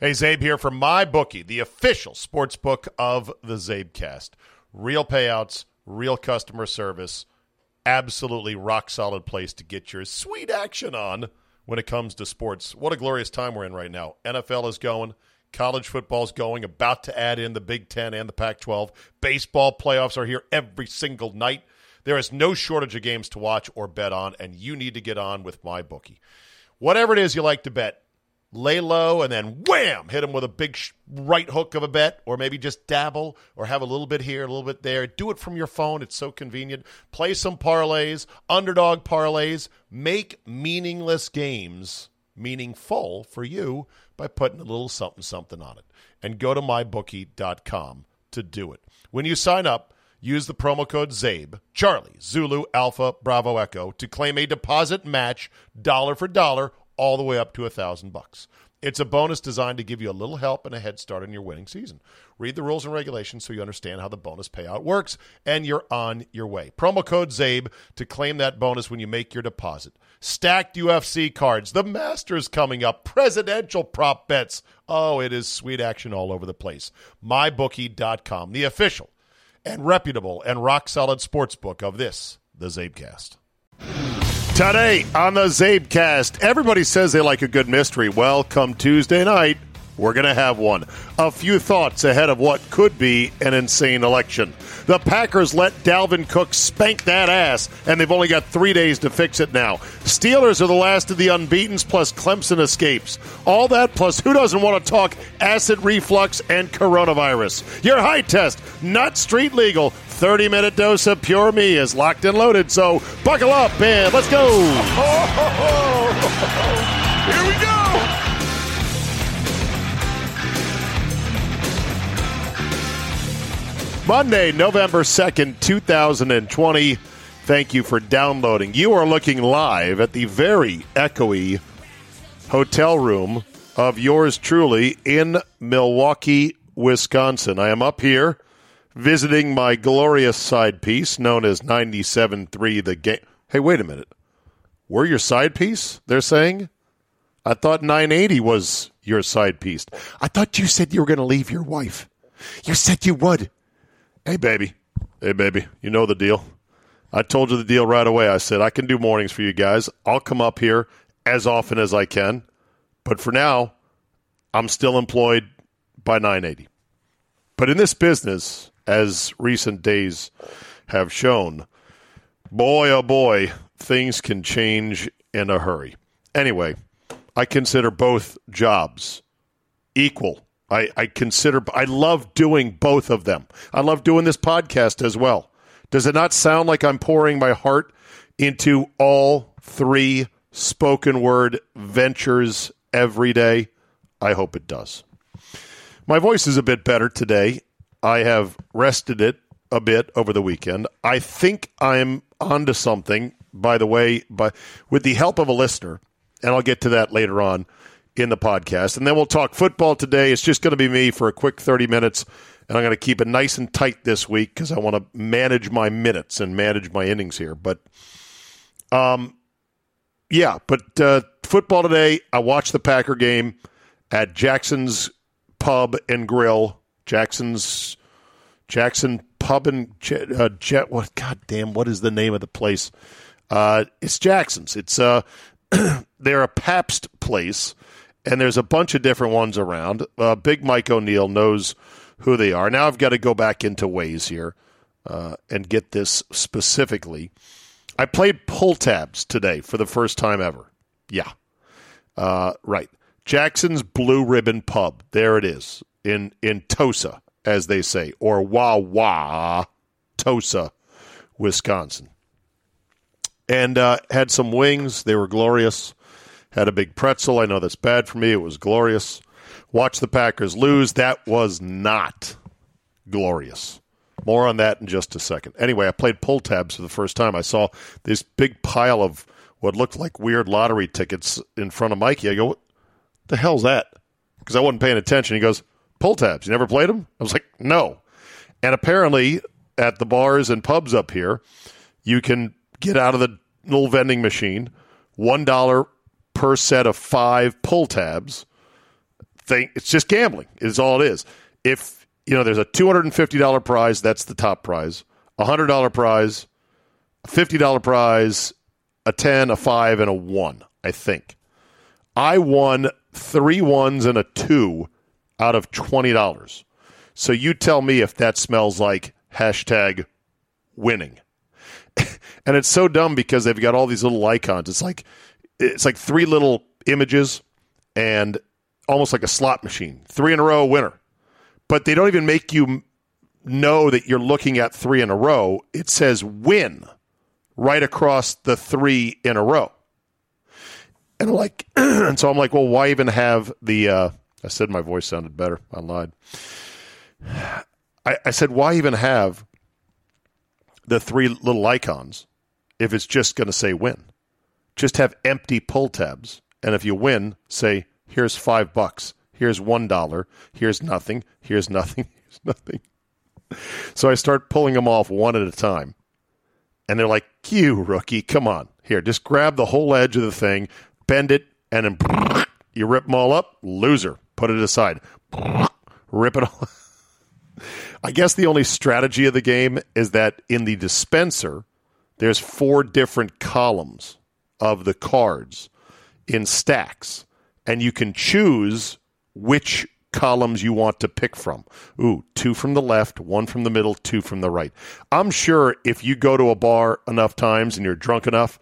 Hey, Czabe here from my bookie, the official sports book of the Czabecast. Real payouts, real customer service, absolutely rock solid place to get your sweet action on when it comes to sports. What a glorious time we're in right now. NFL is going, college football is going, about to add in the Big Ten and the Pac 12. Baseball playoffs are here every single night. There is no shortage of games to watch or bet on, and you need to get on with my bookie. Whatever it is you like to bet, lay low and then wham, hit them with a big right hook of a bet, or maybe just dabble or have a little bit here, a little bit there. Do it from your phone. It's so convenient. Play some parlays, underdog parlays. Make meaningless games meaningful for you by putting a little something something on it. And go to mybookie.com to do it. When you sign up, use the promo code CZABE, Charlie, Zulu, Alpha, Bravo, Echo to claim a deposit match dollar for dollar all the way up to a thousand bucks. It's a bonus designed to give you a little help and a head start in your winning season. Read the rules and regulations so you understand how the bonus payout works, and you're on your way. Promo code CZABE to claim that bonus when you make your deposit. Stacked UFC cards, the Masters coming up, presidential prop bets. Oh, it is sweet action all over the place. MyBookie.com, the official and reputable and rock solid sports book of this, the Czabecast. Today on the Czabecast, everybody says they like a good mystery. Well, come Tuesday night, we're going to have one. A few thoughts ahead of what could be an insane election. The Packers let Dalvin Cook spank that ass, and they've only got three days to fix it now. Steelers are the last of the unbeatens, plus Clemson escapes. All that, plus who doesn't want to talk acid reflux and coronavirus? Your high test, not street legal. 30 minute dose of Pure Me is locked and loaded, so buckle up and let's go. Here we go. Monday, November 2nd, 2020. Thank you for downloading. You are looking live at the very echoey hotel room of yours truly in Milwaukee, Wisconsin. I am up here visiting my glorious side piece known as 97.3 the game. Hey, wait a minute. We're your side piece, they're saying? I thought 980 was your side piece. I thought you said you were going to leave your wife. You said you would. Hey, baby. Hey, baby. You know the deal. I told you the deal right away. I said, I can do mornings for you guys. I'll come up here as often as I can. But for now, I'm still employed by 980. But in this business, as recent days have shown, boy, oh boy, things can change in a hurry. Anyway, I consider both jobs equal I, I consider I love doing both of them. I love doing this podcast as well. Does it not sound like I'm pouring my heart into all three spoken word ventures every day? I hope it does. My voice is a bit better today. I have rested it a bit over the weekend. I think I'm onto something, by the way, by with the help of a listener, and I'll get to that later on in the podcast. And then we'll talk football today. It's just going to be me for a quick 30 minutes. And I'm going to keep it nice and tight this week because I want to manage my minutes and manage my innings here. But, um, yeah, but uh, football today, I watched the Packer game at Jackson's Pub and Grill. Jackson's Jackson Pub and uh, Jet. What? God damn! What is the name of the place? Uh, it's Jackson's. It's uh, they're a Pabst place and there's a bunch of different ones around. Uh, Big Mike O'Neill knows who they are. Now I've got to go back into ways here uh, and get this specifically. I played pull tabs today for the first time ever. Yeah, uh, right. Jackson's Blue Ribbon Pub. There it is in in Tosa, as they say, or Wah, Tosa, Wisconsin. And uh, had some wings. They were glorious. Had a big pretzel. I know that's bad for me. It was glorious. Watch the Packers lose. That was not glorious. More on that in just a second. Anyway, I played pull tabs for the first time. I saw this big pile of what looked like weird lottery tickets in front of Mikey. I go, what the hell's that? Because I wasn't paying attention. He goes, pull tabs. You never played them? I was like, no. And apparently, at the bars and pubs up here, you can get out of the little vending machine, $1 per set of five pull tabs. Thing, it's just gambling, is all it is. If, you know, there's a $250 prize, that's the top prize, a $100 prize, a $50 prize, a 10, a 5, and a 1, I think. I won three ones and a two out of $20. So you tell me if that smells like hashtag winning. and it's so dumb because they've got all these little icons. It's like it's like three little images and almost like a slot machine. Three in a row winner. But they don't even make you know that you're looking at three in a row. It says win right across the three in a row. And I'm like, and so I'm like, well, why even have the? Uh, I said my voice sounded better. I lied. I, I said, why even have the three little icons if it's just going to say win? Just have empty pull tabs, and if you win, say here's five bucks, here's one dollar, here's nothing, here's nothing, here's nothing. So I start pulling them off one at a time. And they're like, you rookie, come on. Here, just grab the whole edge of the thing, bend it, and then you rip them all up. Loser. Put it aside. Rip it all. I guess the only strategy of the game is that in the dispenser, there's four different columns of the cards in stacks, and you can choose which columns you want to pick from. Ooh, two from the left, one from the middle, two from the right. I'm sure if you go to a bar enough times and you're drunk enough,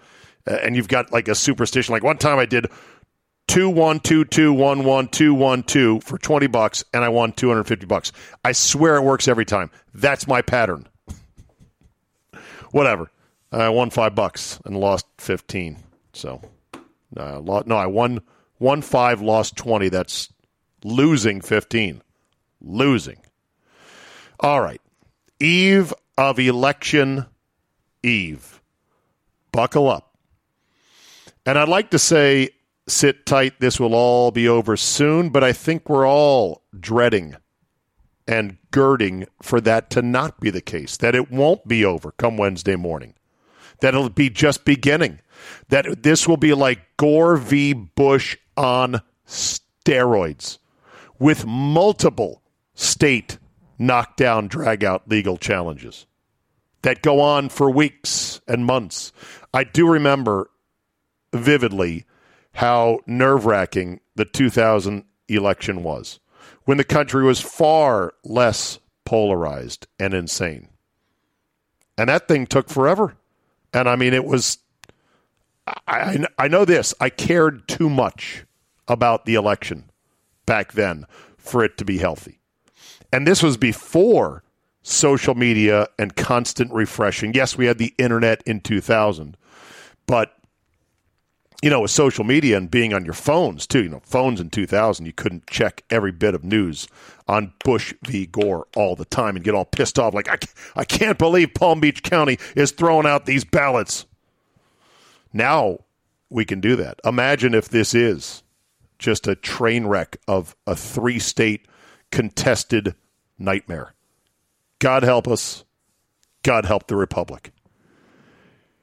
uh, and you've got like a superstition. Like one time I did two one two two one one two one two for twenty bucks, and I won two hundred fifty bucks. I swear it works every time. That's my pattern. Whatever. I won five bucks and lost fifteen. So, uh, no, I won one five, lost twenty. That's losing fifteen. Losing. All right. Eve of election eve. Buckle up. And I'd like to say, sit tight, this will all be over soon, but I think we're all dreading and girding for that to not be the case, that it won't be over come Wednesday morning, that it'll be just beginning, that this will be like Gore v. Bush on steroids with multiple state knockdown, drag out legal challenges that go on for weeks and months. I do remember vividly how nerve wracking the 2000 election was when the country was far less polarized and insane. And that thing took forever. And I mean, it was, I, I know this, I cared too much about the election back then for it to be healthy. And this was before social media and constant refreshing. Yes, we had the internet in 2000, but you know, with social media and being on your phones too, you know, phones in 2000, you couldn't check every bit of news on Bush v. Gore all the time and get all pissed off. Like, I, I can't believe Palm Beach County is throwing out these ballots. Now we can do that. Imagine if this is just a train wreck of a three state contested nightmare. God help us. God help the Republic.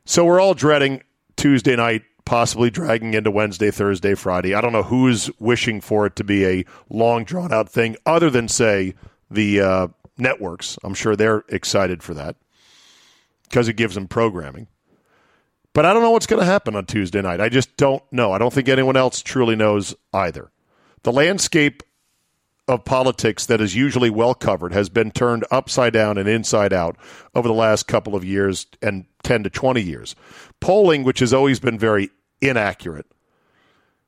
So we're all dreading Tuesday night possibly dragging into Wednesday, Thursday, Friday. I don't know who's wishing for it to be a long, drawn out thing, other than, say, the uh, networks. I'm sure they're excited for that because it gives them programming. But I don't know what's going to happen on Tuesday night. I just don't know. I don't think anyone else truly knows either. The landscape of politics that is usually well covered has been turned upside down and inside out over the last couple of years and 10 to 20 years. Polling, which has always been very inaccurate,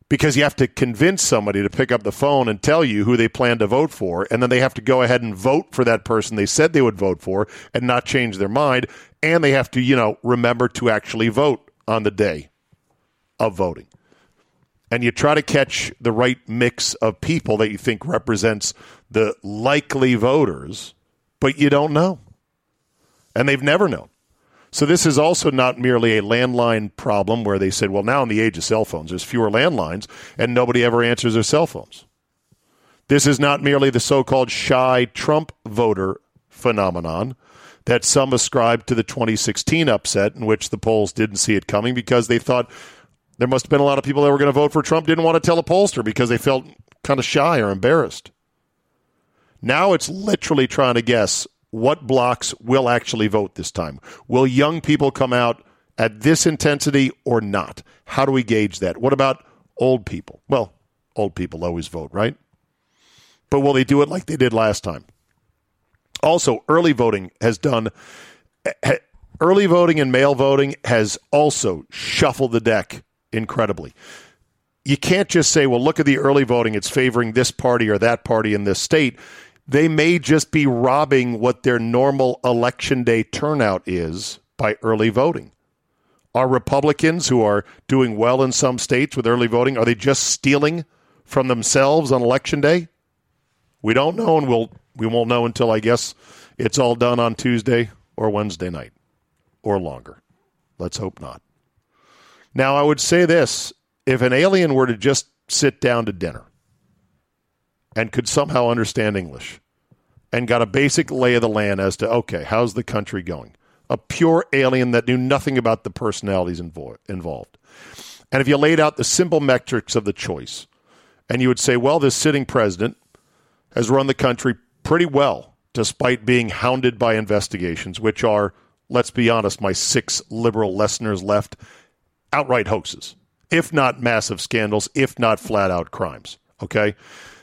because you have to convince somebody to pick up the phone and tell you who they plan to vote for, and then they have to go ahead and vote for that person they said they would vote for and not change their mind, and they have to, you know, remember to actually vote on the day of voting. And you try to catch the right mix of people that you think represents the likely voters, but you don't know. And they've never known. So this is also not merely a landline problem where they said, well, now in the age of cell phones, there's fewer landlines and nobody ever answers their cell phones. This is not merely the so called shy Trump voter phenomenon that some ascribe to the 2016 upset in which the polls didn't see it coming because they thought there must have been a lot of people that were going to vote for Trump didn't want to tell a pollster because they felt kind of shy or embarrassed. Now it's literally trying to guess what blocks will actually vote this time. Will young people come out at this intensity or not? How do we gauge that? What about old people? Well, old people always vote, right? But will they do it like they did last time? Also, early voting has done eh, eh, early voting and mail voting has also shuffled the deck incredibly. You can't just say, well, look at the early voting, it's favoring this party or that party in this state they may just be robbing what their normal election day turnout is by early voting. Are Republicans who are doing well in some states with early voting, are they just stealing from themselves on election day? We don't know, and we'll we won't know until I guess it's all done on Tuesday or Wednesday night or longer. Let's hope not. Now, I would say this if an alien were to just sit down to dinner and could somehow understand English and got a basic lay of the land as to, okay, how's the country going? A pure alien that knew nothing about the personalities invo- involved. And if you laid out the simple metrics of the choice, and you would say, well, this sitting president has run the country pretty well, despite being hounded by investigations, which are, let's be honest, my six liberal listeners left, outright hoaxes, if not massive scandals, if not flat out crimes. Okay?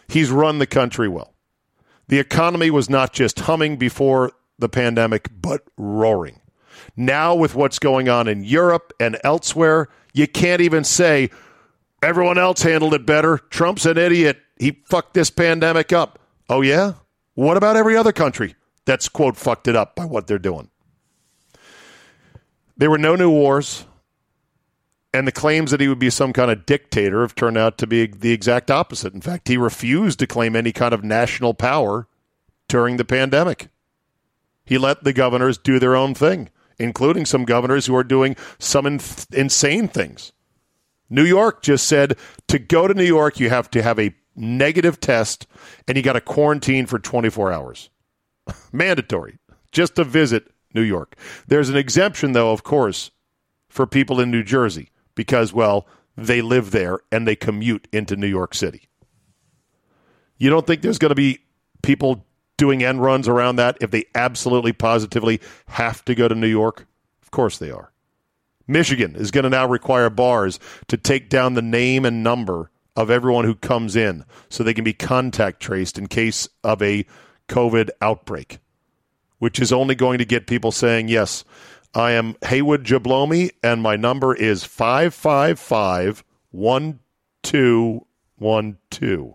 He's run the country well. The economy was not just humming before the pandemic, but roaring. Now, with what's going on in Europe and elsewhere, you can't even say everyone else handled it better. Trump's an idiot. He fucked this pandemic up. Oh, yeah? What about every other country that's, quote, fucked it up by what they're doing? There were no new wars. And the claims that he would be some kind of dictator have turned out to be the exact opposite. In fact, he refused to claim any kind of national power during the pandemic. He let the governors do their own thing, including some governors who are doing some in- insane things. New York just said to go to New York, you have to have a negative test and you got to quarantine for 24 hours. Mandatory, just to visit New York. There's an exemption, though, of course, for people in New Jersey because, well, they live there and they commute into New York City. You don't think there's going to be people doing end runs around that if they absolutely positively have to go to New York? Of course they are. Michigan is going to now require bars to take down the name and number of everyone who comes in so they can be contact traced in case of a COVID outbreak, which is only going to get people saying, yes, I am Haywood Jablomi, and my number is 555 1212.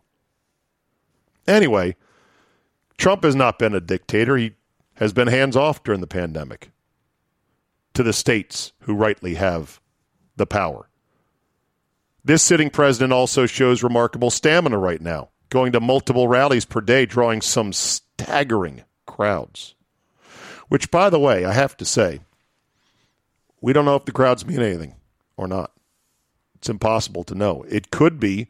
Anyway, Trump has not been a dictator. He has been hands off during the pandemic to the states who rightly have the power. This sitting president also shows remarkable stamina right now, going to multiple rallies per day, drawing some staggering crowds. Which, by the way, I have to say, we don't know if the crowds mean anything or not. It's impossible to know. It could be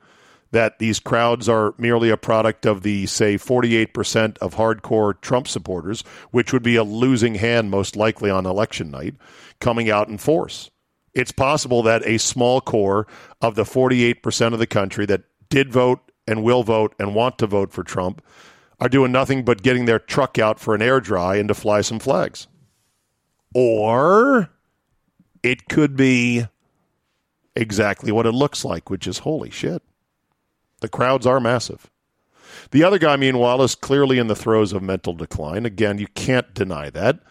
that these crowds are merely a product of the, say, 48% of hardcore Trump supporters, which would be a losing hand most likely on election night, coming out in force. It's possible that a small core of the 48% of the country that did vote and will vote and want to vote for Trump are doing nothing but getting their truck out for an air dry and to fly some flags. Or it could be exactly what it looks like, which is holy shit. The crowds are massive. The other guy, meanwhile, is clearly in the throes of mental decline. Again, you can't deny that.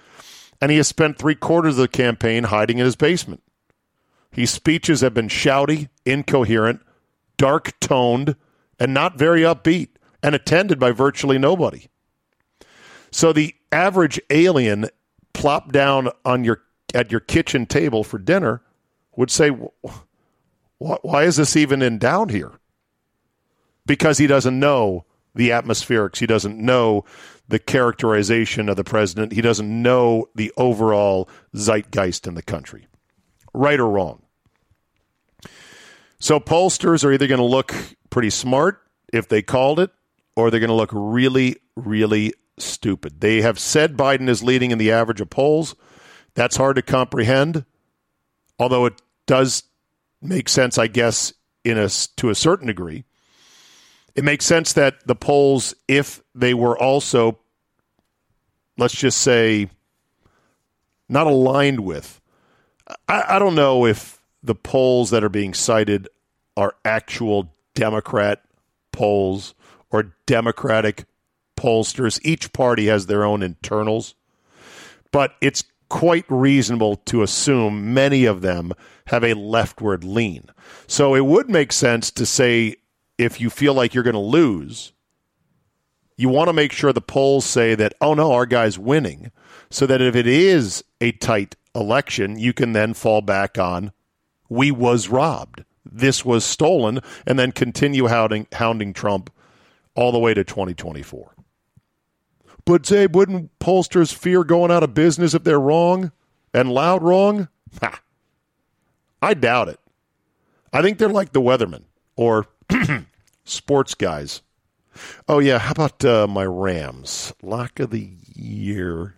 And he has spent three quarters of the campaign hiding in his basement. His speeches have been shouty, incoherent, dark toned, and not very upbeat, and attended by virtually nobody. So the average alien plopped down on your at your kitchen table for dinner would say, "Why is this even in down here?" Because he doesn't know the atmospherics. He doesn't know the characterization of the president. He doesn't know the overall zeitgeist in the country, right or wrong. So pollsters are either going to look pretty smart if they called it, or they're going to look really, really stupid. They have said Biden is leading in the average of polls. That's hard to comprehend, although it does make sense, I guess, in a to a certain degree. It makes sense that the polls, if they were also, let's just say, not aligned with, I, I don't know if the polls that are being cited are actual Democrat polls or Democratic pollsters. Each party has their own internals, but it's quite reasonable to assume many of them have a leftward lean. So it would make sense to say if you feel like you're going to lose, you want to make sure the polls say that, oh no, our guy's winning, so that if it is a tight election, you can then fall back on, we was robbed, this was stolen, and then continue hounding, hounding Trump all the way to 2024. But say, wouldn't pollsters fear going out of business if they're wrong and loud wrong? Ha. I doubt it. I think they're like the weathermen or sports guys. Oh yeah, how about uh, my Rams? Lock of the year.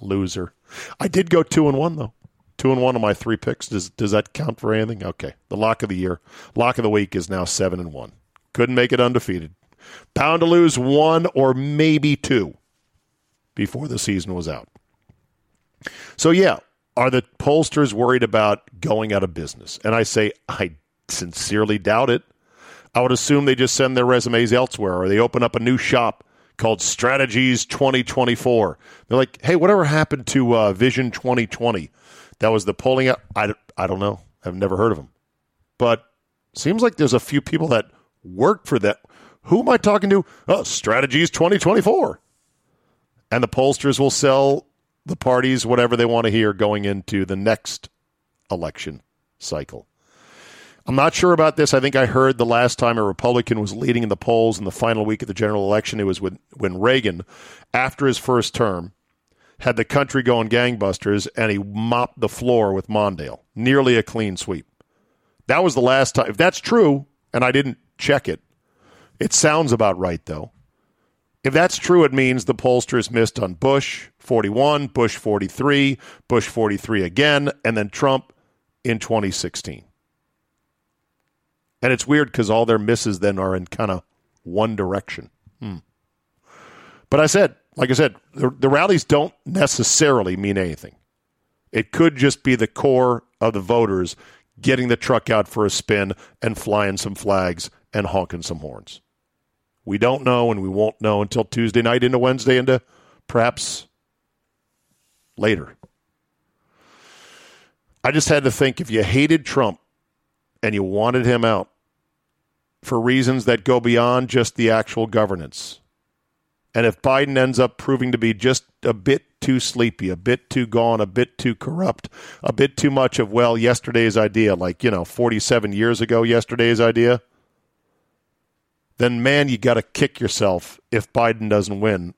Loser. I did go two and one though. Two and one on my three picks. Does does that count for anything? Okay. The lock of the year, lock of the week is now seven and one. Couldn't make it undefeated. Bound to lose one or maybe two before the season was out. So yeah, are the pollsters worried about going out of business? And I say I sincerely doubt it. I would assume they just send their resumes elsewhere or they open up a new shop called Strategies 2024. They're like, hey, whatever happened to uh, Vision 2020? That was the polling. I, I don't know. I've never heard of them. But seems like there's a few people that work for that. Who am I talking to? Oh, Strategies 2024. And the pollsters will sell the parties whatever they want to hear going into the next election cycle. I'm not sure about this. I think I heard the last time a Republican was leading in the polls in the final week of the general election, it was when, when Reagan, after his first term, had the country going gangbusters and he mopped the floor with Mondale. Nearly a clean sweep. That was the last time. If that's true, and I didn't check it, it sounds about right, though. If that's true, it means the pollsters missed on Bush 41, Bush 43, Bush 43 again, and then Trump in 2016. And it's weird because all their misses then are in kind of one direction. Hmm. But I said, like I said, the, the rallies don't necessarily mean anything. It could just be the core of the voters getting the truck out for a spin and flying some flags and honking some horns. We don't know, and we won't know until Tuesday night into Wednesday into perhaps later. I just had to think if you hated Trump and you wanted him out for reasons that go beyond just the actual governance. And if Biden ends up proving to be just a bit too sleepy, a bit too gone, a bit too corrupt, a bit too much of, well, yesterday's idea, like, you know, 47 years ago, yesterday's idea, then man, you got to kick yourself if Biden doesn't win.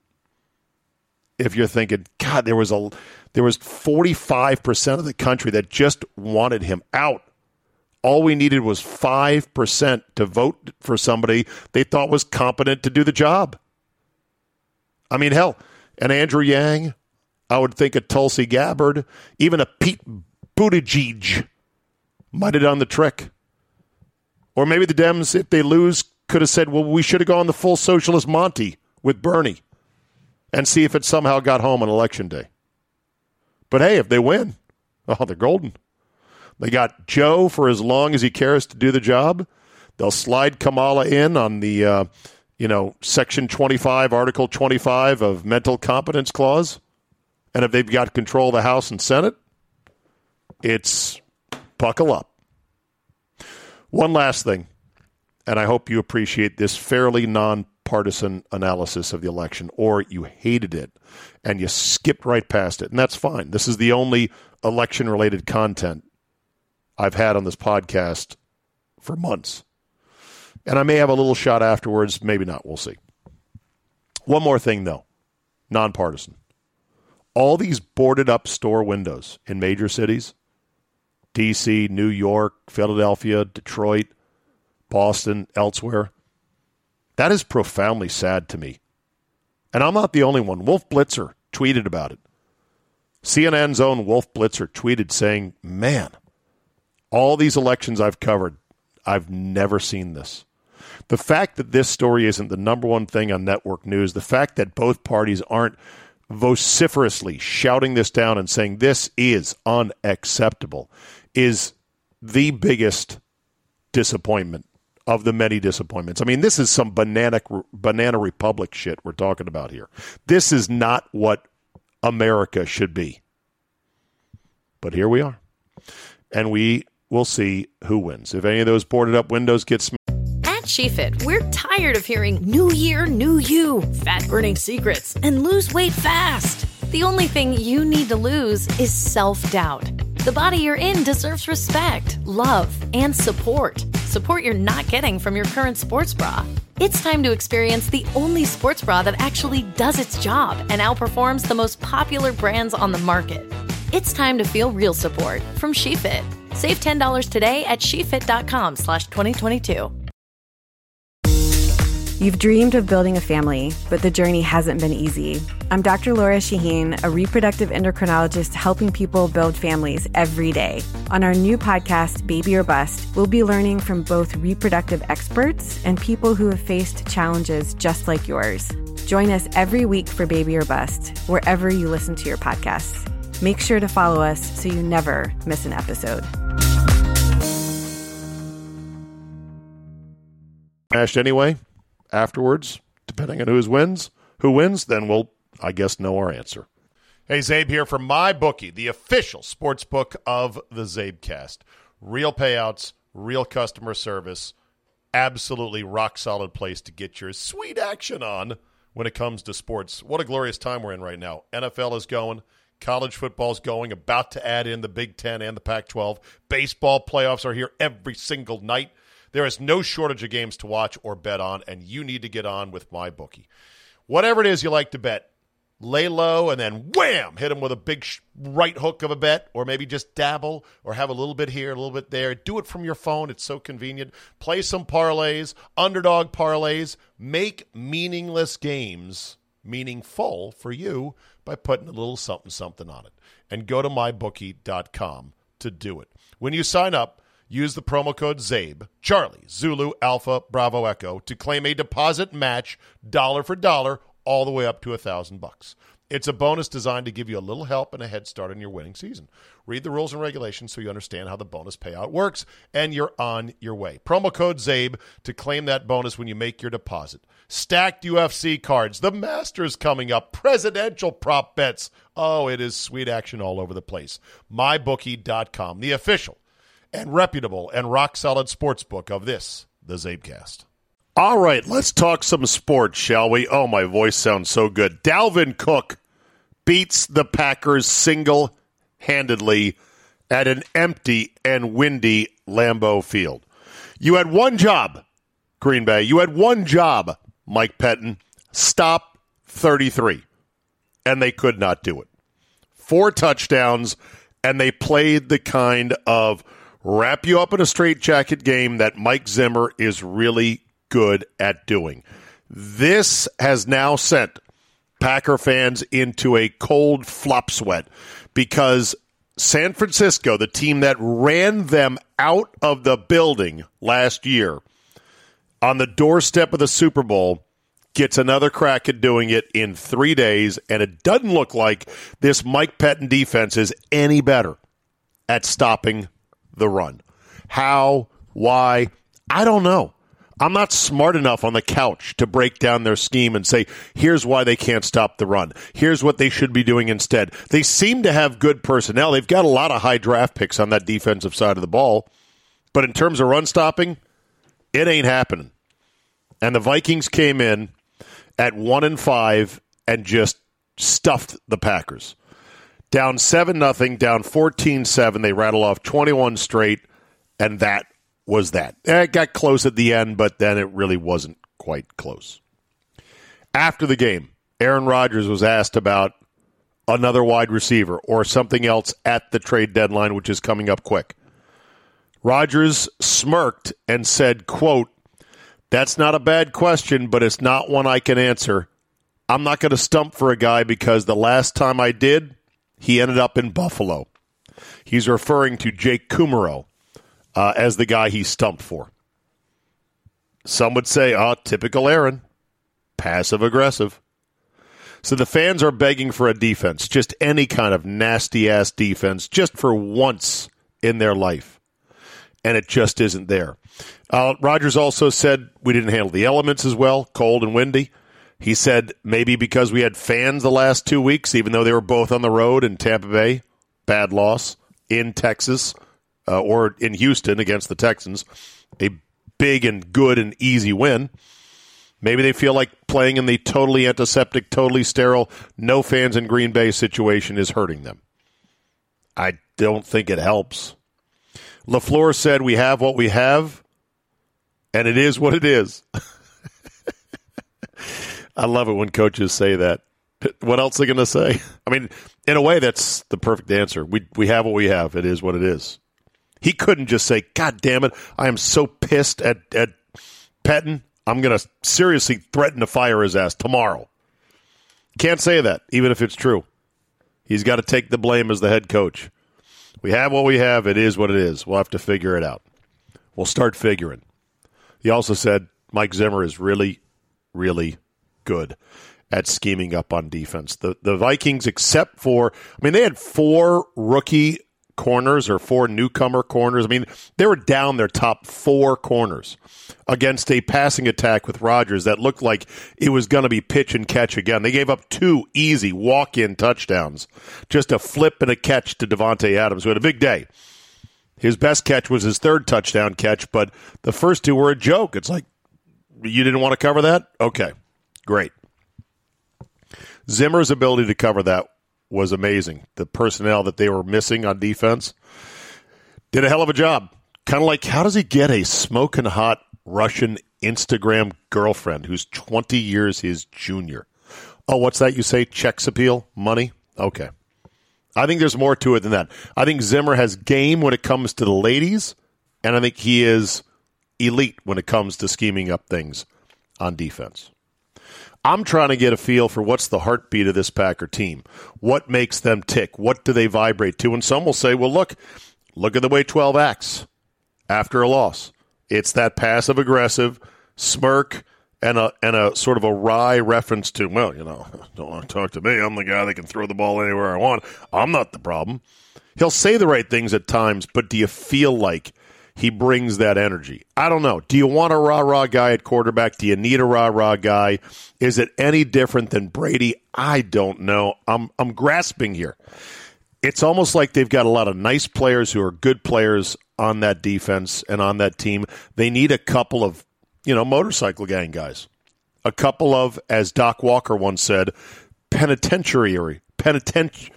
If you're thinking, God, there was a there was 45% of the country that just wanted him out all we needed was 5% to vote for somebody they thought was competent to do the job. I mean, hell, an Andrew Yang, I would think a Tulsi Gabbard, even a Pete Buttigieg might have done the trick. Or maybe the Dems, if they lose, could have said, well, we should have gone the full socialist Monty with Bernie and see if it somehow got home on election day. But hey, if they win, oh, they're golden. They got Joe for as long as he cares to do the job. They'll slide Kamala in on the, uh, you know, Section 25, Article 25 of mental competence clause. And if they've got control of the House and Senate, it's buckle up. One last thing, and I hope you appreciate this fairly nonpartisan analysis of the election, or you hated it and you skipped right past it. And that's fine. This is the only election related content I've had on this podcast for months. And I may have a little shot afterwards, maybe not. We'll see. One more thing, though nonpartisan. All these boarded up store windows in major cities DC, New York, Philadelphia, Detroit, Boston, elsewhere that is profoundly sad to me. And I'm not the only one. Wolf Blitzer tweeted about it. CNN's own Wolf Blitzer tweeted saying, Man, all these elections I've covered, I've never seen this. The fact that this story isn't the number one thing on network news, the fact that both parties aren't vociferously shouting this down and saying this is unacceptable is the biggest disappointment of the many disappointments. I mean, this is some banana banana republic shit we're talking about here. This is not what America should be. But here we are. And we will see who wins. If any of those boarded up windows get smashed. At SheFit, we're tired of hearing new year, new you, fat burning secrets, and lose weight fast. The only thing you need to lose is self doubt. The body you're in deserves respect, love, and support. Support you're not getting from your current sports bra. It's time to experience the only sports bra that actually does its job and outperforms the most popular brands on the market. It's time to feel real support from SheFit. Save $10 today at shefit.com slash 2022. You've dreamed of building a family, but the journey hasn't been easy. I'm Dr. Laura Shaheen, a reproductive endocrinologist helping people build families every day. On our new podcast, Baby or Bust, we'll be learning from both reproductive experts and people who have faced challenges just like yours. Join us every week for Baby or Bust, wherever you listen to your podcasts. Make sure to follow us so you never miss an episode. Smashed anyway afterwards, depending on who wins. Who wins, then we'll, I guess, know our answer. Hey, Czabe here from my bookie, the official sports book of the Czabecast. Real payouts, real customer service, absolutely rock solid place to get your sweet action on when it comes to sports. What a glorious time we're in right now. NFL is going. College football's going, about to add in the Big Ten and the Pac 12. Baseball playoffs are here every single night. There is no shortage of games to watch or bet on, and you need to get on with my bookie. Whatever it is you like to bet, lay low and then wham, hit them with a big sh- right hook of a bet, or maybe just dabble or have a little bit here, a little bit there. Do it from your phone. It's so convenient. Play some parlays, underdog parlays. Make meaningless games meaningful for you by putting a little something something on it. And go to mybookie.com to do it. When you sign up, use the promo code CZABE, Charlie, Zulu, Alpha, Bravo, Echo, to claim a deposit match dollar for dollar all the way up to a thousand bucks. It's a bonus designed to give you a little help and a head start in your winning season. Read the rules and regulations so you understand how the bonus payout works, and you're on your way. Promo code CZABE to claim that bonus when you make your deposit. Stacked UFC cards, the Masters coming up, presidential prop bets. Oh, it is sweet action all over the place. MyBookie.com, the official and reputable and rock solid sports book of this, the Czabecast. All right, let's talk some sports, shall we? Oh, my voice sounds so good. Dalvin Cook beats the Packers single handedly at an empty and windy Lambeau Field. You had one job, Green Bay. You had one job, Mike Pettine. Stop 33. And they could not do it. Four touchdowns, and they played the kind of wrap you up in a straitjacket game that Mike Zimmer is really good at doing. This has now sent Packer fans into a cold flop sweat because San Francisco, the team that ran them out of the building last year, on the doorstep of the Super Bowl, gets another crack at doing it in three days, and it doesn't look like this Mike Pettine defense is any better at stopping the run. How? Why? I don't know. I'm not smart enough on the couch to break down their scheme and say, here's why they can't stop the run. Here's what they should be doing instead. They seem to have good personnel. They've got a lot of high draft picks on that defensive side of the ball. But in terms of run stopping, it ain't happening. And the Vikings came in at one and five and just stuffed the Packers. Down seven nothing, down 14-7. They rattle off 21 straight, and that was that. It got close at the end, but then it really wasn't quite close. After the game, Aaron Rodgers was asked about another wide receiver or something else at the trade deadline, which is coming up quick. Rodgers smirked and said, quote, that's not a bad question, but it's not one I can answer. I'm not going to stump for a guy because the last time I did, he ended up in Buffalo. He's referring to Jake Kumerow uh, as the guy he stumped for. Some would say, oh, typical Aaron, passive aggressive. So the fans are begging for a defense, just any kind of nasty ass defense, just for once in their life. And it just isn't there. Uh, Rodgers also said we didn't handle the elements as well, cold and windy. He said maybe because we had fans the last two weeks, even though they were both on the road in Tampa Bay, bad loss in Texas uh, or in Houston against the Texans, a big and good and easy win. Maybe they feel like playing in the totally antiseptic, totally sterile, no fans in Green Bay situation is hurting them. I don't think it helps. LaFleur said, We have what we have, and it is what it is. I love it when coaches say that. What else are they going to say? I mean, in a way, that's the perfect answer. We we have what we have. It is what it is. He couldn't just say, "God damn it, I am so pissed at at Pettine. I'm going to seriously threaten to fire his ass tomorrow." Can't say that, even if it's true. He's got to take the blame as the head coach. We have what we have. It is what it is. We'll have to figure it out. We'll start figuring. He also said Mike Zimmer is really, really good at scheming up on defense. The the Vikings, except for I mean, they had four rookie corners or four newcomer corners. I mean, they were down their top four corners against a passing attack with Rodgers that looked like it was going to be pitch and catch again. They gave up two easy walk in touchdowns, just a flip and a catch to Davante Adams, who had a big day. His best catch was his third touchdown catch, but the first two were a joke. It's like, you didn't want to cover that? Okay, great. Zimmer's ability to cover that was amazing. The personnel that they were missing on defense did a hell of a job. Kind of like, how does he get a smoking hot Russian Instagram girlfriend who's 20 years his junior? Oh, what's that you say? Checks appeal? Money? Okay. I think there's more to it than that. I think Zimmer has game when it comes to the ladies, and I think he is elite when it comes to scheming up things on defense. I'm trying to get a feel for what's the heartbeat of this Packer team. What makes them tick? What do they vibrate to? And some will say, well, look, look at the way 12 acts after a loss. It's that passive aggressive smirk and a and a sort of a wry reference to, well, you know, don't want to talk to me. I'm the guy that can throw the ball anywhere I want. I'm not the problem. He'll say the right things at times, but do you feel like he brings that energy. I don't know. Do you want a rah rah guy at quarterback? Do you need a rah rah guy? Is it any different than Brady? I don't know. I'm I'm grasping here. It's almost like they've got a lot of nice players who are good players on that defense and on that team. They need a couple of, you know, motorcycle gang guys. A couple of, as Doc Walker once said, penitentiary, penitent,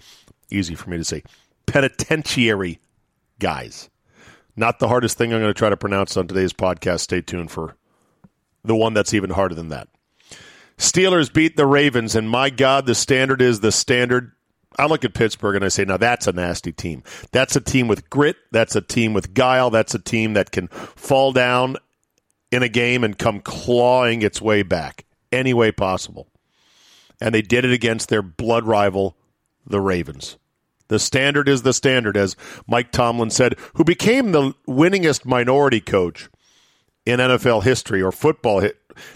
easy for me to say, penitentiary guys. Not the hardest thing I'm going to try to pronounce on today's podcast. Stay tuned for the one that's even harder than that. Steelers beat the Ravens, and my God, the standard is the standard. I look at Pittsburgh and I say, now that's a nasty team. That's a team with grit. That's a team with guile. That's a team that can fall down in a game and come clawing its way back any way possible. And they did it against their blood rival, the Ravens. The standard is the standard, as Mike Tomlin said, who became the winningest minority coach in NFL history or football,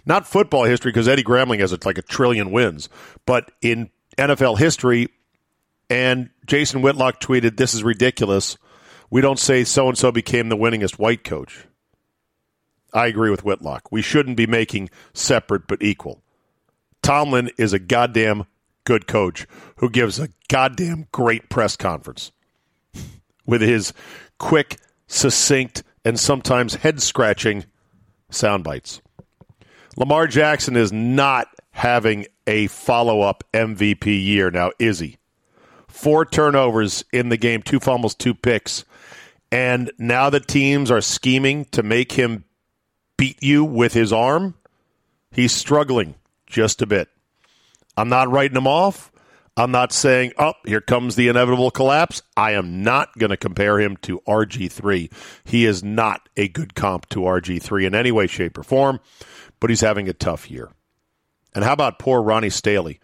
not football history, because Eddie Gramling has like a trillion wins, but in NFL history. And Jason Whitlock tweeted, This is ridiculous. We don't say so and so became the winningest white coach. I agree with Whitlock. We shouldn't be making separate but equal. Tomlin is a goddamn good coach who gives a goddamn great press conference with his quick, succinct, and sometimes head scratching sound bites. Lamar Jackson is not having a follow up MVP year now, is he? Four turnovers in the game, two fumbles, two picks. And now the teams are scheming to make him beat you with his arm. He's struggling just a bit. I'm not writing him off. I'm not saying, oh, here comes the inevitable collapse. I am not going to compare him to RG3. He is not a good comp to RG3 in any way, shape, or form, but he's having a tough year. And how about poor Ronnie Staley?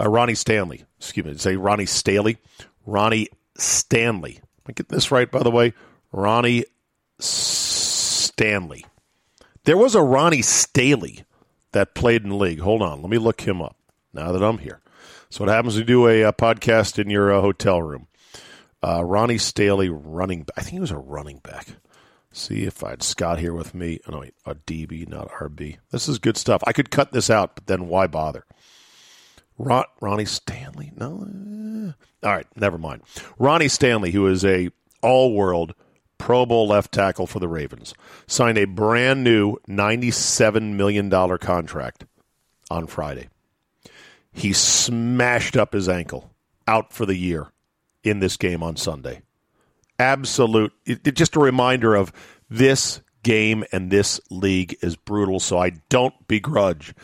Uh, Ronnie Stanley. Excuse me, say Ronnie Staley. Ronnie Stanley. I get this right, by the way. Ronnie Stanley. There was a Ronnie Staley that played in the league. Hold on, let me look him up now that I'm here. So what happens to do a, a, podcast in your uh, hotel room? Uh, Ronnie Staley running. I think he was a running back. See if I had Scott here with me. Oh, no, wait, a DB, not RB. This is good stuff. I could cut this out, but then why bother? Ron, Ronnie Stanley? No. All right, never mind. Ronnie Stanley, who is a all-world Pro Bowl left tackle for the Ravens, signed a brand new $97 million contract on Friday. He smashed up his ankle, out for the year in this game on Sunday. Absolute, it, it, just a reminder of this game and this league is brutal, so I don't begrudge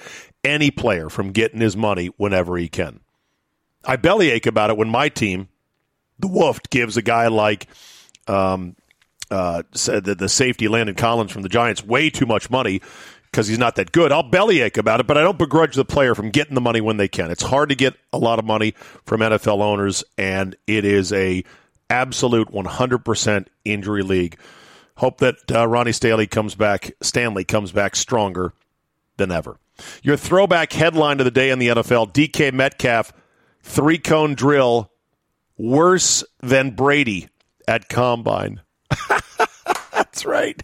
any player from getting his money whenever he can. I bellyache about it when my team, the Wolf, gives a guy like um, uh, the, the safety Landon Collins from the Giants way too much money because he's not that good. I'll bellyache about it, but I don't begrudge the player from getting the money when they can. It's hard to get a lot of money from NFL owners, and it is a absolute 100% injury league. Hope that uh, Ronnie Stanley comes back. Stanley comes back stronger than ever. Your throwback headline of the day in the NFL: DK Metcalf three cone drill worse than Brady at combine. That's right.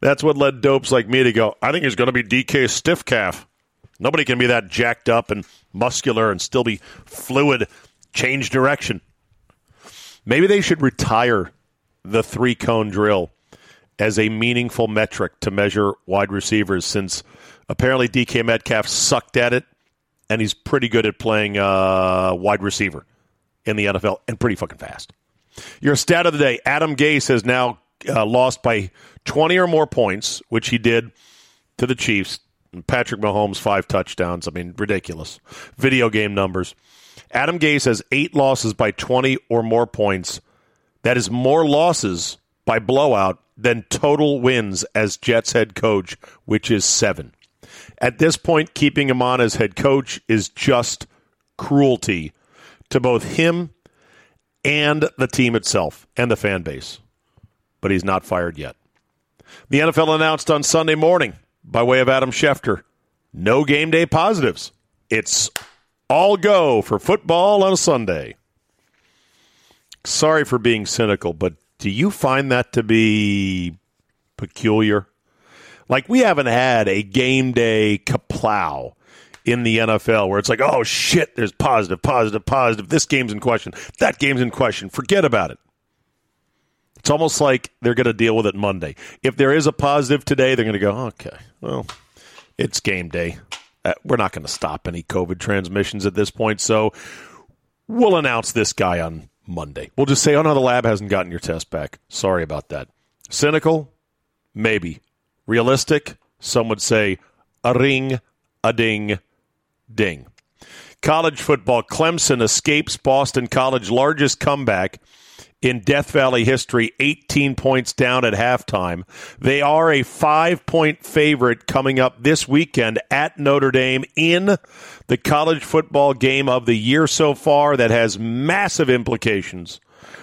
That's what led dopes like me to go, I think he's going to be DK stiff calf. Nobody can be that jacked up and muscular and still be fluid, change direction. Maybe they should retire the three cone drill as a meaningful metric to measure wide receivers since apparently DK Metcalf sucked at it and he's pretty good at playing uh, wide receiver in the NFL and pretty fucking fast. Your stat of the day Adam Gase has now uh, lost by 20 or more points, which he did to the Chiefs. Patrick Mahomes, five touchdowns. I mean, ridiculous. Video game numbers. Adam Gase has eight losses by 20 or more points. That is more losses by blowout than total wins as Jets head coach, which is seven. At this point, keeping him on as head coach is just cruelty to both him and the team itself and the fan base. But he's not fired yet. The NFL announced on Sunday morning, by way of Adam Schefter, no game day positives. It's all go for football on a Sunday. Sorry for being cynical, but do you find that to be peculiar? Like, we haven't had a game day kaplow in the NFL where it's like, oh shit, there's positive, positive, positive. This game's in question. That game's in question. Forget about it. It's almost like they're going to deal with it Monday. If there is a positive today, they're going to go, okay, well, it's game day. Uh, we're not going to stop any COVID transmissions at this point, so we'll announce this guy on Monday. We'll just say, oh no, the lab hasn't gotten your test back. Sorry about that. Cynical? Maybe. Realistic? Some would say a ring, a ding, ding. College football Clemson escapes Boston College largest comeback in Death Valley history, 18 points down at halftime. They are a five point favorite coming up this weekend at Notre Dame in the college football game of the year so far that has massive implications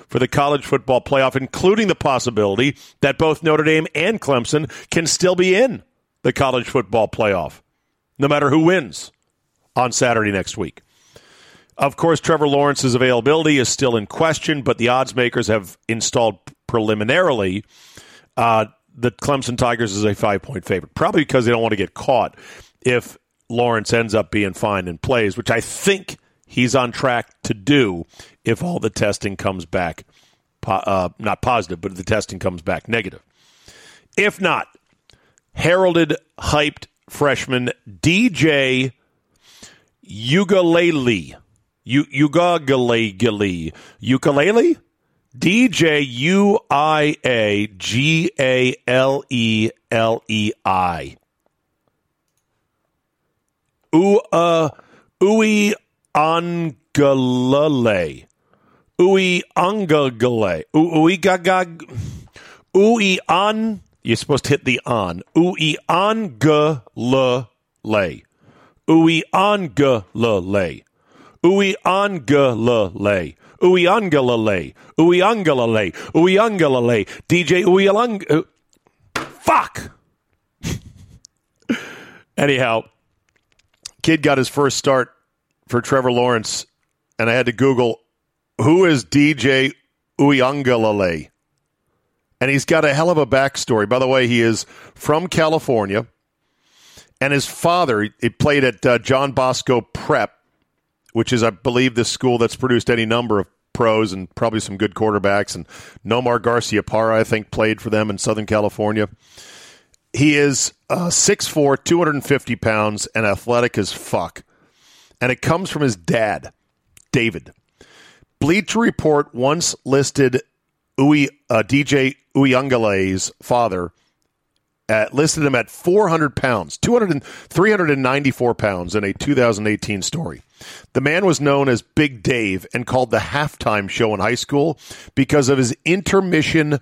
for the college football playoff, including the possibility that both Notre Dame and Clemson can still be in the college football playoff, no matter who wins on Saturday next week. Of course, Trevor Lawrence's availability is still in question, but the odds makers have installed preliminarily uh, the Clemson Tigers as a five point favorite, probably because they don't want to get caught if Lawrence ends up being fine and plays, which I think he's on track to do if all the testing comes back, uh, not positive, but if the testing comes back negative. If not, heralded, hyped freshman DJ Ugalele. Ugalele. Ukulele? DJ U I A G A L E L E I. U uh Ui Angalale. Ui Angagale. Ui Gagag. Ui An. You're supposed to hit the on. Ui Angalale. Ui Angalale. Ui Angalale. Uyangalale, Uyangalale, Uyangalale, DJ Uyalang. Uh, fuck! Anyhow, kid got his first start for Trevor Lawrence, and I had to Google who is DJ Uyangalale. And he's got a hell of a backstory. By the way, he is from California, and his father he played at uh, John Bosco Prep which is, I believe, the school that's produced any number of pros and probably some good quarterbacks. And Nomar Garciaparra, I think, played for them in Southern California. He is uh, 6'4", 250 pounds, and athletic as fuck. And it comes from his dad, David. Bleacher Report once listed Uwe, uh, DJ Uiagalelei's father at, listed him at 400 pounds, 200 394 pounds in a 2018 story. The man was known as Big Dave and called the halftime show in high school because of his intermission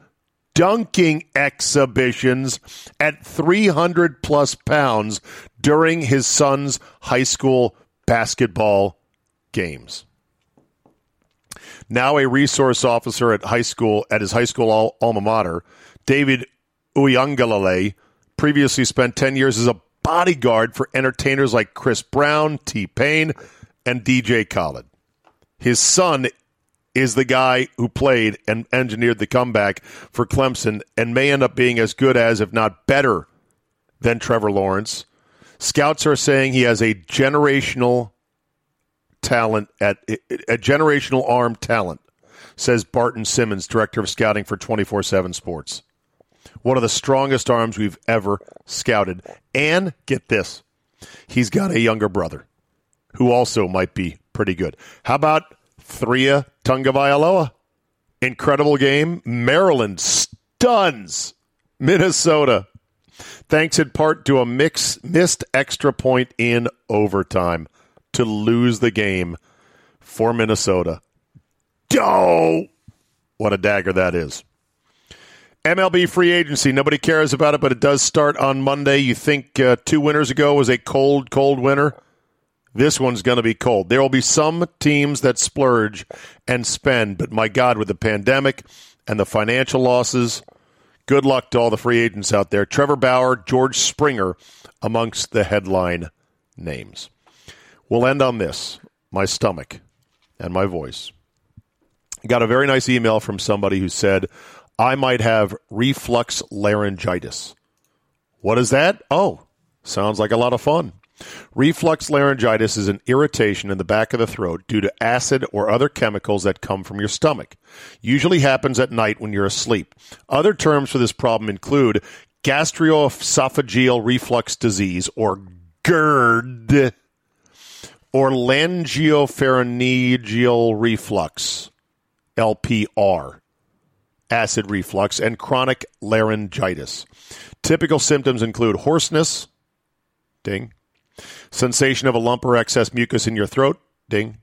dunking exhibitions at 300 plus pounds during his son's high school basketball games. Now a resource officer at high school at his high school alma mater, David Uiagalelei previously spent 10 years as a bodyguard for entertainers like Chris Brown, T Pain, and DJ Khaled. His son is the guy who played and engineered the comeback for Clemson and may end up being as good as, if not better, than Trevor Lawrence. Scouts are saying he has a generational talent at a generational arm talent, says Barton Simmons, director of scouting for 24 7 Sports one of the strongest arms we've ever scouted. And get this, he's got a younger brother who also might be pretty good. How about Taulia Tagovailoa? Incredible game. Maryland stuns Minnesota. Thanks in part to a mix, missed extra point in overtime to lose the game for Minnesota. Oh, what a dagger that is. MLB free agency. Nobody cares about it, but it does start on Monday. You think uh, two winters ago was a cold, cold winter? This one's going to be cold. There will be some teams that splurge and spend, but my God, with the pandemic and the financial losses, good luck to all the free agents out there. Trevor Bauer, George Springer, amongst the headline names. We'll end on this my stomach and my voice. Got a very nice email from somebody who said, I might have reflux laryngitis. What is that? Oh, sounds like a lot of fun. Reflux laryngitis is an irritation in the back of the throat due to acid or other chemicals that come from your stomach. Usually happens at night when you're asleep. Other terms for this problem include gastroesophageal reflux disease or GERD or laryngopharyngeal reflux LPR acid reflux, and chronic laryngitis. Typical symptoms include hoarseness, ding, sensation of a lump or excess mucus in your throat, ding,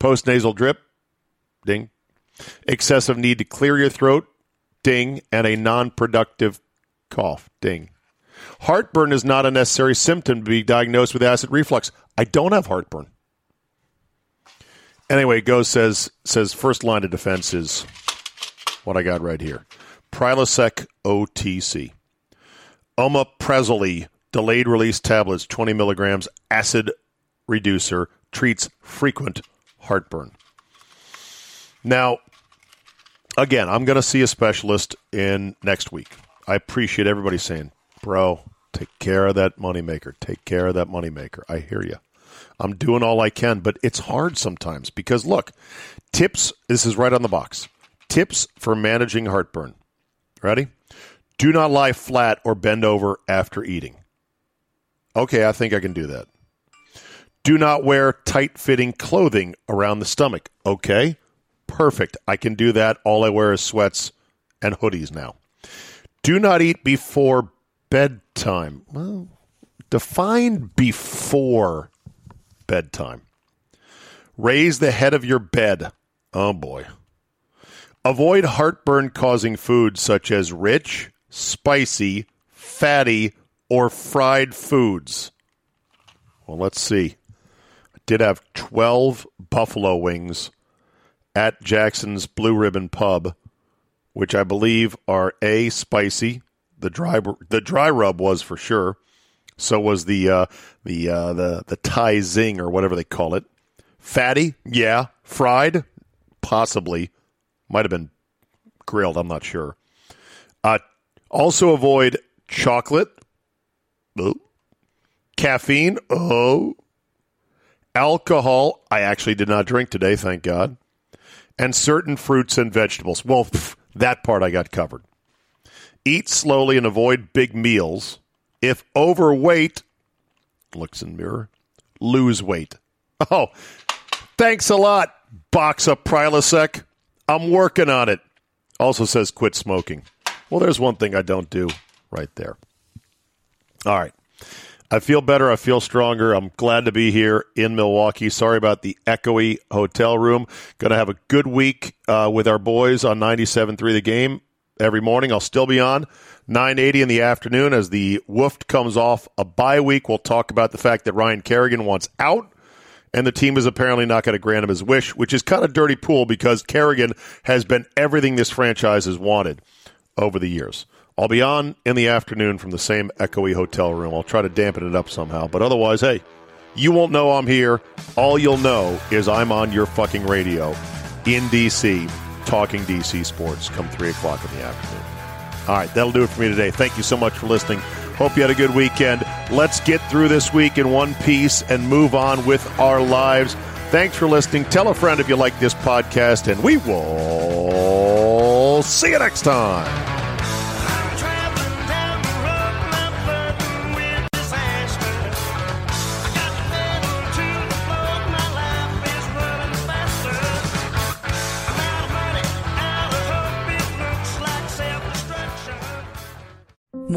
postnasal drip, ding, excessive need to clear your throat, ding, and a non productive cough, ding. Heartburn is not a necessary symptom to be diagnosed with acid reflux. I don't have heartburn. Anyway, goes says says first line of defense is what I got right here. Prilosec OTC. Omeprazole delayed release tablets, 20 milligrams, acid reducer, treats frequent heartburn. Now, again, I'm going to see a specialist in next week. I appreciate everybody saying, bro, take care of that moneymaker. Take care of that moneymaker. I hear you. I'm doing all I can, but it's hard sometimes because look, tips, this is right on the box. Tips for managing heartburn. Ready? Do not lie flat or bend over after eating. Okay, I think I can do that. Do not wear tight fitting clothing around the stomach. Okay, perfect. I can do that. All I wear is sweats and hoodies now. Do not eat before bedtime. Well, define before bedtime. Raise the head of your bed. Oh boy. Avoid heartburn causing foods such as rich, spicy, fatty, or fried foods. Well, let's see. I did have 12 buffalo wings at Jackson's Blue Ribbon Pub, which I believe are A, spicy. The dry, the dry rub was for sure. So was the uh, the uh, the the Thai zing or whatever they call it. Fatty, yeah. Fried, possibly. Might have been grilled. I'm not sure. Uh, also avoid chocolate. Oh. Caffeine. Oh. Alcohol. I actually did not drink today, thank God. And certain fruits and vegetables. Well, pff, that part I got covered. Eat slowly and avoid big meals. If overweight, looks in mirror, lose weight. Oh, thanks a lot, box of Prilosec. I'm working on it. Also says quit smoking. Well, there's one thing I don't do right there. All right. I feel better. I feel stronger. I'm glad to be here in Milwaukee. Sorry about the echoey hotel room. Going to have a good week uh, with our boys on 97.3 The Game every morning. I'll still be on 980 in the afternoon as the Wolf comes off a bye week. We'll talk about the fact that Ryan Kerrigan wants out and the team is apparently not going to grant him his wish, which is kind of dirty pool because Kerrigan has been everything this franchise has wanted over the years. I'll be on in the afternoon from the same echoey hotel room. I'll try to dampen it up somehow, but otherwise, hey, you won't know I'm here. All you'll know is I'm on your fucking radio in DC talking DC sports come 3 o'clock in the afternoon. All right, that'll do it for me today. Thank you so much for listening. Hope you had a good weekend. Let's get through this week in one piece and move on with our lives. Thanks for listening. Tell a friend if you like this podcast, and we will see you next time.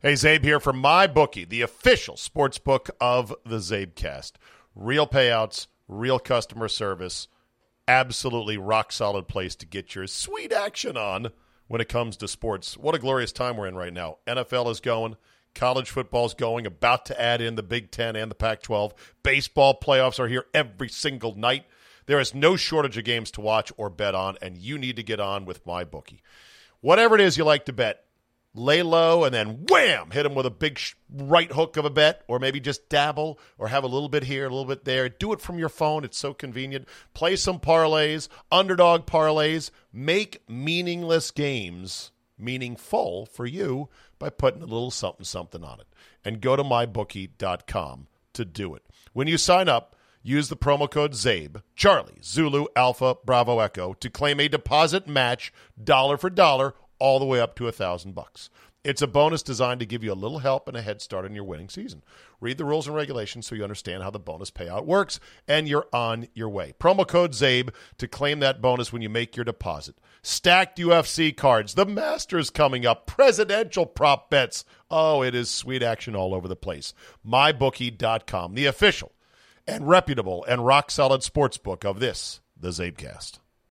Hey, Czabe here from MyBookie, the official sports book of the Czabecast. Real payouts, real customer service, absolutely rock solid place to get your sweet action on when it comes to sports. What a glorious time we're in right now. NFL is going. College football's going, about to add in the Big Ten and the Pac 12. Baseball playoffs are here every single night. There is no shortage of games to watch or bet on, and you need to get on with MyBookie. Whatever it is you like to bet, lay low and then wham, hit them with a big sh- right hook of a bet, or maybe just dabble or have a little bit here, a little bit there. Do it from your phone. It's so convenient. Play some parlays, underdog parlays. Make meaningless games meaningful for you by putting a little something something on it. And go to mybookie.com to do it. When you sign up, use the promo code CZABE, Charlie, Zulu, Alpha, Bravo, Echo, to claim a deposit match dollar for dollar all the way up to a thousand bucks. It's a bonus designed to give you a little help and a head start in your winning season. Read the rules and regulations so you understand how the bonus payout works, and you're on your way. Promo code CZABE to claim that bonus when you make your deposit. Stacked UFC cards, the Masters coming up, presidential prop bets. Oh, it is sweet action all over the place. MyBookie.com, the official and reputable and rock solid sports book of this, the Czabecast.